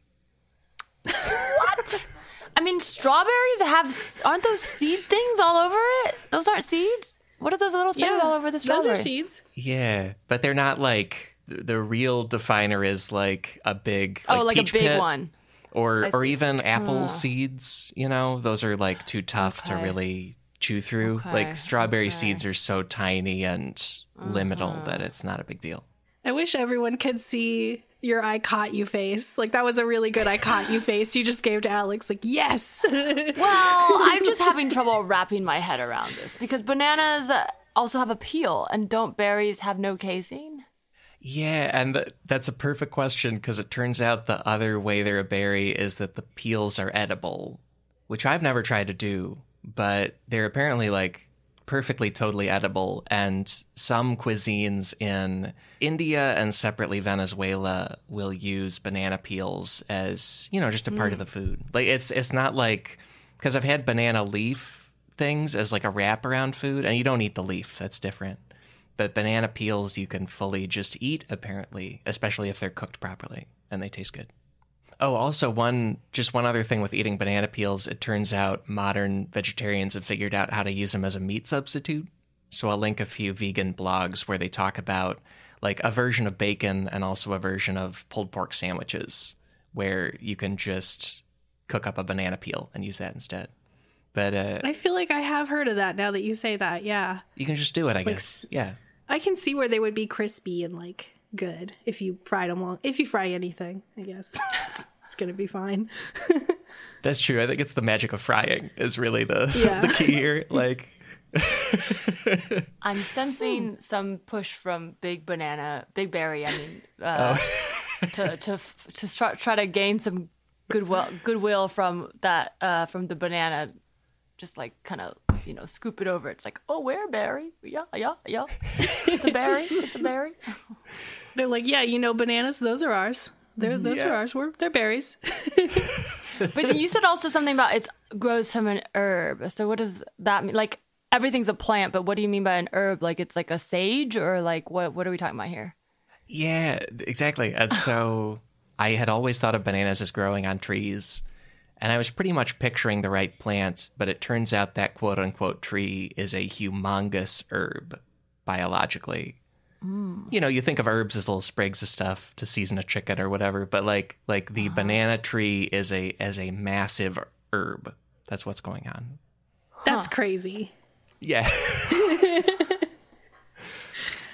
What? I mean, strawberries have aren't those seed things all over it? Those aren't seeds. What are those little things Yeah, all over the strawberry? those are seeds. Yeah, but they're not like the real definer is like a big Oh, like a big pit one. or I or see. even apple Huh. seeds. You know, those are like too tough to really chew through. Okay, Like strawberry okay. seeds are so tiny and liminal Uh-huh. that it's not a big deal. I wish everyone could see your I caught you face. Like that was a really good I caught you face you just gave to Alex. Like, yes. Well, I'm just having trouble wrapping my head around this because bananas uh, also have a peel, and don't berries have no casing? Yeah, and th- that's a perfect question because it turns out the other way they're a berry is that the peels are edible, which I've never tried to do, but they're apparently like perfectly totally edible. And some cuisines in India and separately Venezuela will use banana peels as you know just a part of hmm. the food. Like it's it's not like because I've had banana leaf things as like a wrap around food, and you don't eat the leaf. That's different but banana peels you can fully just eat apparently especially if they're cooked properly and they taste good oh also one just one other thing with eating banana peels it turns out modern vegetarians have figured out how to use them as a meat substitute so i'll link a few vegan blogs where they talk about like a version of bacon and also a version of pulled pork sandwiches where you can just cook up a banana peel and use that instead But uh, I feel like I have heard of that now that you say that. Yeah. you can just do it, I Like guess. Yeah. I can see where they would be crispy and like good if you fried them long. If you fry anything, I guess it's, it's gonna be fine. That's true. I think it's the magic of frying is really the Yeah. the key here. Like I'm sensing some push from Big Banana, Big Berry. I mean, uh, to to to try, try to gain some goodwill goodwill from that uh, from the banana. Just like kind of you know scoop it over. It's like oh where berry? Yeah yeah yeah. It's a berry. It's a berry. They're like, yeah, you know, bananas. Those are ours. They're mm-hmm. those are ours. We're they're berries. But you said also something about it grows from an herb. So what does that mean? Like everything's a plant, but what do you mean by an herb? Like it's like a sage or like what? What are we talking about here? Yeah, exactly. And so I had always thought of bananas as growing on trees, and I was pretty much picturing the right plants, but it turns out that quote unquote tree is a humongous herb biologically. Mm. You know, you think of herbs as little sprigs of stuff to season a chicken or whatever, but like like the uh-huh. banana tree is a as a massive herb. That's what's going on. That's crazy. Yeah.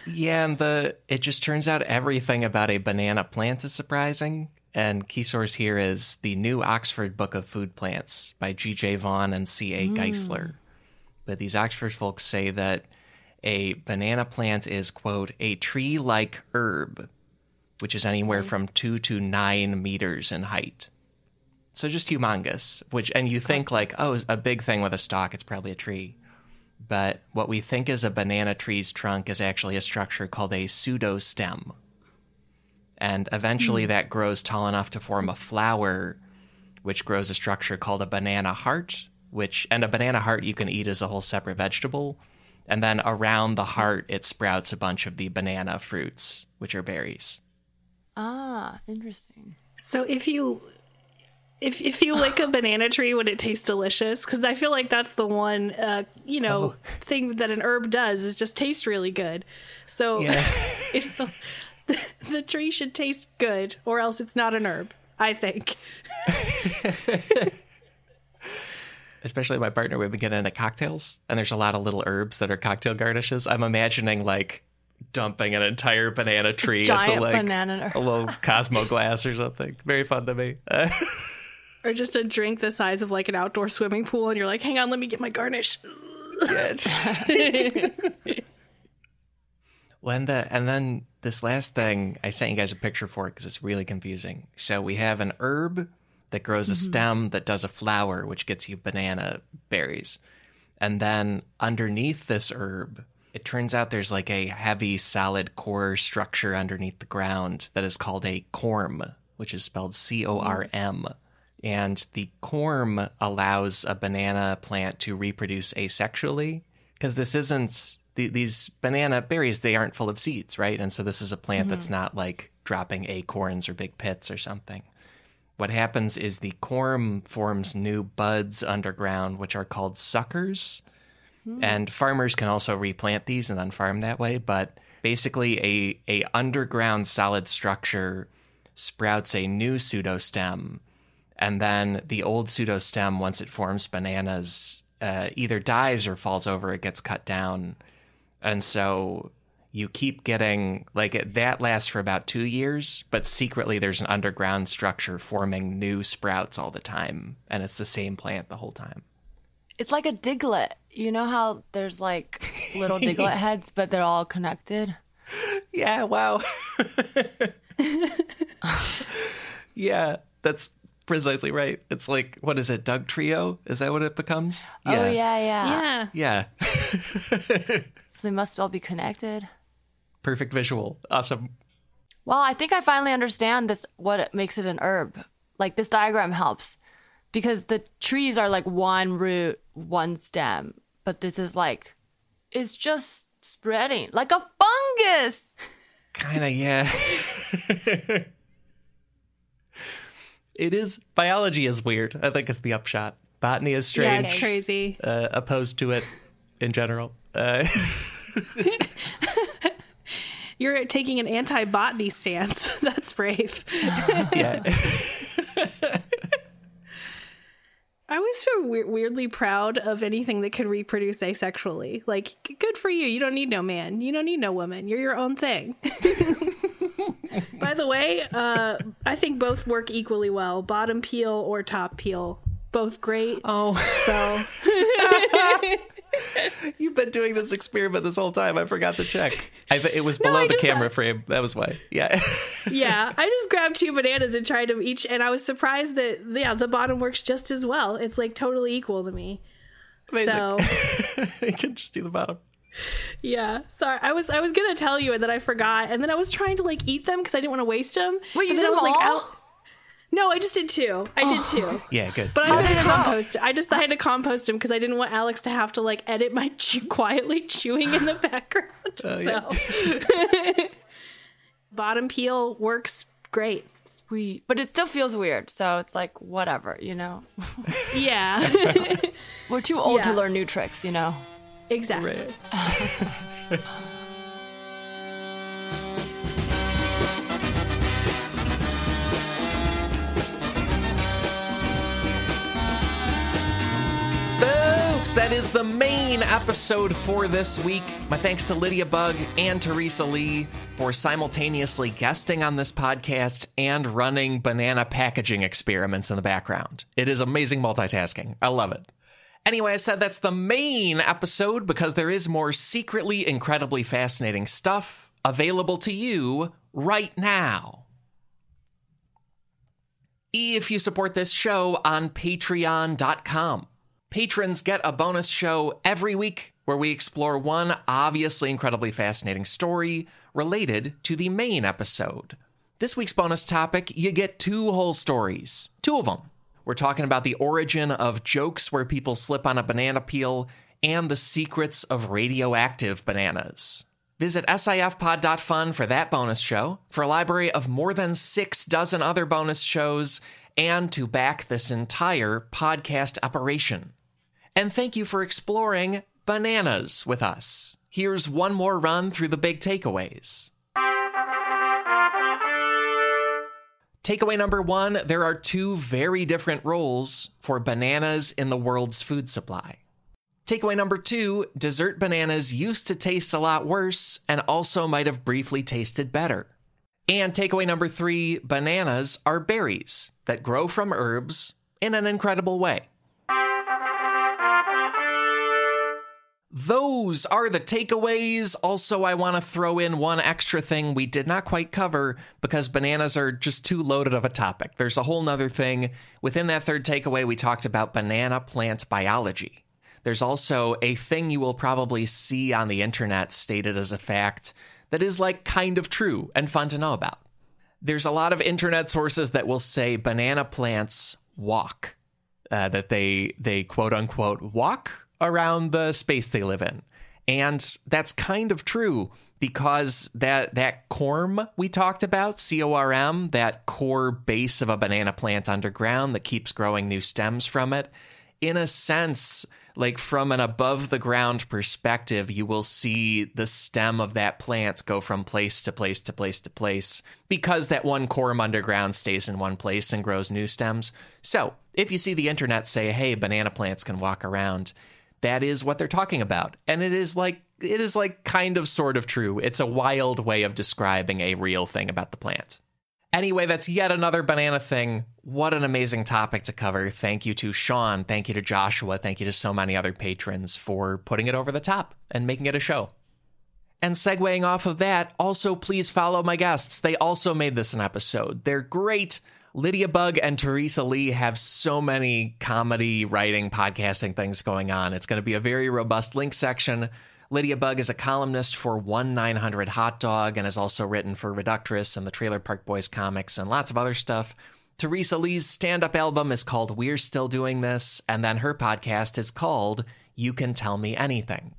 yeah, and the it just turns out everything about a banana plant is surprising. And key source here is the new Oxford Book of Food Plants by G.J. Vaughan and C.A. Hmm. Geissler. But these Oxford folks say that a banana plant is, quote, a tree like herb, which is anywhere from two to nine meters in height. So just humongous, which, and you think like, oh, a big thing with a stalk, it's probably a tree. But what we think is a banana tree's trunk is actually a structure called a pseudostem. And eventually that grows tall enough to form a flower, which grows a structure called a banana heart, which, and a banana heart you can eat as a whole separate vegetable. And then around the heart, it sprouts a bunch of the banana fruits, which are berries. Ah, interesting. So if you if if you lick a banana tree, would it taste delicious? Because I feel like that's the one uh, you know thing that an herb does is just taste really good. So Yeah. the, the the tree should taste good, or else it's not an herb. I think. especially my partner, we've been getting into cocktails, and there's a lot of little herbs that are cocktail garnishes. I'm imagining like dumping an entire banana tree into like banana a little Cosmo glass or something. Very fun to me. Or just a drink the size of like an outdoor swimming pool, and you're like, "Hang on, let me get my garnish." When the and then this last thing, I sent you guys a picture for it because it's really confusing. So we have an herb that grows a mm-hmm. stem that does a flower, which gets you banana berries, and then underneath this herb, it turns out there's like a heavy, solid core structure underneath the ground that is called a corm, which is spelled C O R M. And the corm allows a banana plant to reproduce asexually because this isn't the, these banana berries, they aren't full of seeds, right? And so this is a plant that's mm-hmm. not like dropping acorns or big pits or something. What happens is the corm forms new buds underground, which are called suckers. Hmm. And farmers can also replant these and then farm that way. But basically, a, a underground solid structure sprouts a new pseudostem. And then the old pseudostem, once it forms bananas, uh, either dies or falls over, it gets cut down. And so you keep getting like it, that lasts for about two years, but secretly there's an underground structure forming new sprouts all the time. And it's the same plant the whole time. It's like a Diglett. You know how there's like little Diglett heads, but they're all connected. Yeah, wow. yeah, that's precisely right. It's like, what is it, Dugtrio? Is that what it becomes? Oh yeah, yeah. Yeah. Yeah. So they must all be connected. Perfect visual. Awesome. Well, I think I finally understand this what makes it an herb. Like this diagram helps because the trees are like one root, one stem, but this is like it's just spreading like a fungus. Kind of, yeah. it is. Biology is weird. I think it's the upshot. Botany is strange. Yeah, it's crazy. uh, opposed to it in general. Uh, You're taking an anti-botany stance. That's brave. yeah. I always feel we- weirdly proud of anything that can reproduce asexually. Like, good for you. You don't need no man. You don't need no woman. You're your own thing. By the way, uh, I think both work equally well. Bottom peel or top peel, both great. Oh, so You've been doing this experiment this whole time. I forgot to check. I th- it was below I the camera frame. That was why. Yeah. yeah, I just grabbed two bananas and tried them each, and I was surprised that yeah, the bottom works just as well. It's like totally equal to me. Amazing. So I can just do the bottom. Yeah, sorry, I was I was gonna tell you and then I forgot, and then I was trying to like eat them because I didn't want to waste them. Wait, you but then did I was them like, out- No, I just did two. I did oh. two. Yeah, good. But How I'm did gonna it compost. I decided to compost them because I didn't want Alex to have to like edit my chew- quietly chewing in the background. Oh, so bottom peel works great. Sweet. But it still feels weird. So it's like, whatever, you know? Yeah, We're too old to learn new tricks, you know? Exactly. Folks, that is the main episode for this week. My thanks to Lydia Bug and Teresa Lee for simultaneously guesting on this podcast and running banana packaging experiments in the background. It is amazing multitasking. I love it. Anyway, I said that's the main episode because there is more secretly incredibly fascinating stuff available to you right now if you support this show on patreon.com. Patrons get a bonus show every week where we explore one obviously incredibly fascinating story related to the main episode. This week's bonus topic, you get two whole stories, two of them. We're talking about the origin of jokes where people slip on a banana peel and the secrets of radioactive bananas. Visit sifpod.fun for that bonus show, for a library of more than six dozen other bonus shows, and to back this entire podcast operation. And thank you for exploring bananas with us. Here's one more run through the big takeaways. Takeaway number one there are two very different roles for bananas in the world's food supply. Takeaway number two dessert bananas used to taste a lot worse and also might have briefly tasted better. And takeaway number three bananas are berries that grow from herbs in an incredible way. Those are the takeaways. Also, I want to throw in one extra thing we did not quite cover because bananas are just too loaded of a topic. There's a whole nother thing. Within that third takeaway, we talked about banana plant biology. There's also a thing you will probably see on the internet stated as a fact that is like kind of true and fun to know about. There's a lot of internet sources that will say banana plants walk, uh, that they they quote unquote walk around the space they live in, and that's kind of true because that that corm we talked about, C O R M, that core base of a banana plant underground that keeps growing new stems from it, in a sense like from an above the ground perspective, you will see the stem of that plant go from place to place to place to place because that one corm underground stays in one place and grows new stems. So, if you see the internet say, hey, banana plants can walk around, that is what they're talking about. And it is like, it is like kind of sort of true. It's a wild way of describing a real thing about the plant. Anyway, that's yet another banana thing. What an amazing topic to cover. Thank you to Sean. Thank you to Joshua. Thank you to so many other patrons for putting it over the top and making it a show. And segueing off of that, also please follow my guests. They also made this an episode. They're great. Lydia Bug and Teresa Lee have so many comedy, writing, podcasting things going on. It's going to be a very robust link section. Lydia Bug is a columnist for 1 900 Hot Dog and has also written for Reductress and the Trailer Park Boys comics and lots of other stuff. Teresa Lee's stand up album is called We're Still Doing This, and then her podcast is called You Can Tell Me Anything.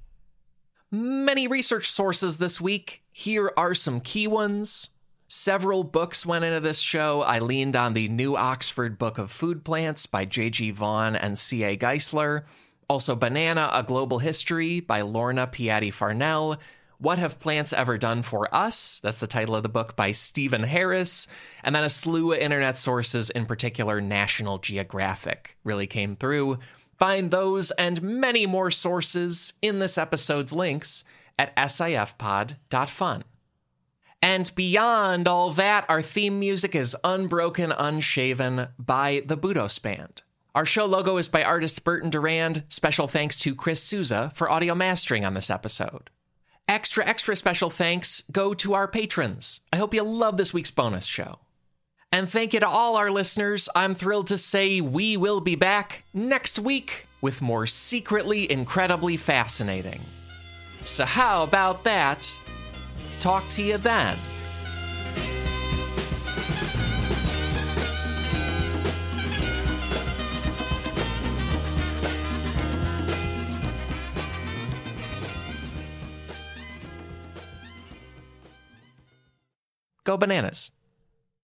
Many research sources this week. Here are some key ones. Several books went into this show. I leaned on the New Oxford Book of Food Plants by J.G. Vaughan and C.A. Geissler. Also, Banana, A Global History by Lorna Piatti Farnell, What Have Plants Ever Done for Us? That's the title of the book by Stephen Harris. And then a slew of internet sources, in particular, National Geographic, really came through. Find those and many more sources in this episode's links at sifpod.fun. And beyond all that, our theme music is Unbroken Unshaven by the Budos Band. Our show logo is by artist Burton Durand. Special thanks to Chris Souza for audio mastering on this episode. Extra, extra special thanks go to our patrons. I hope you love this week's bonus show. And thank you to all our listeners. I'm thrilled to say we will be back next week with more secretly incredibly fascinating. So, how about that? Talk to you then. Go bananas.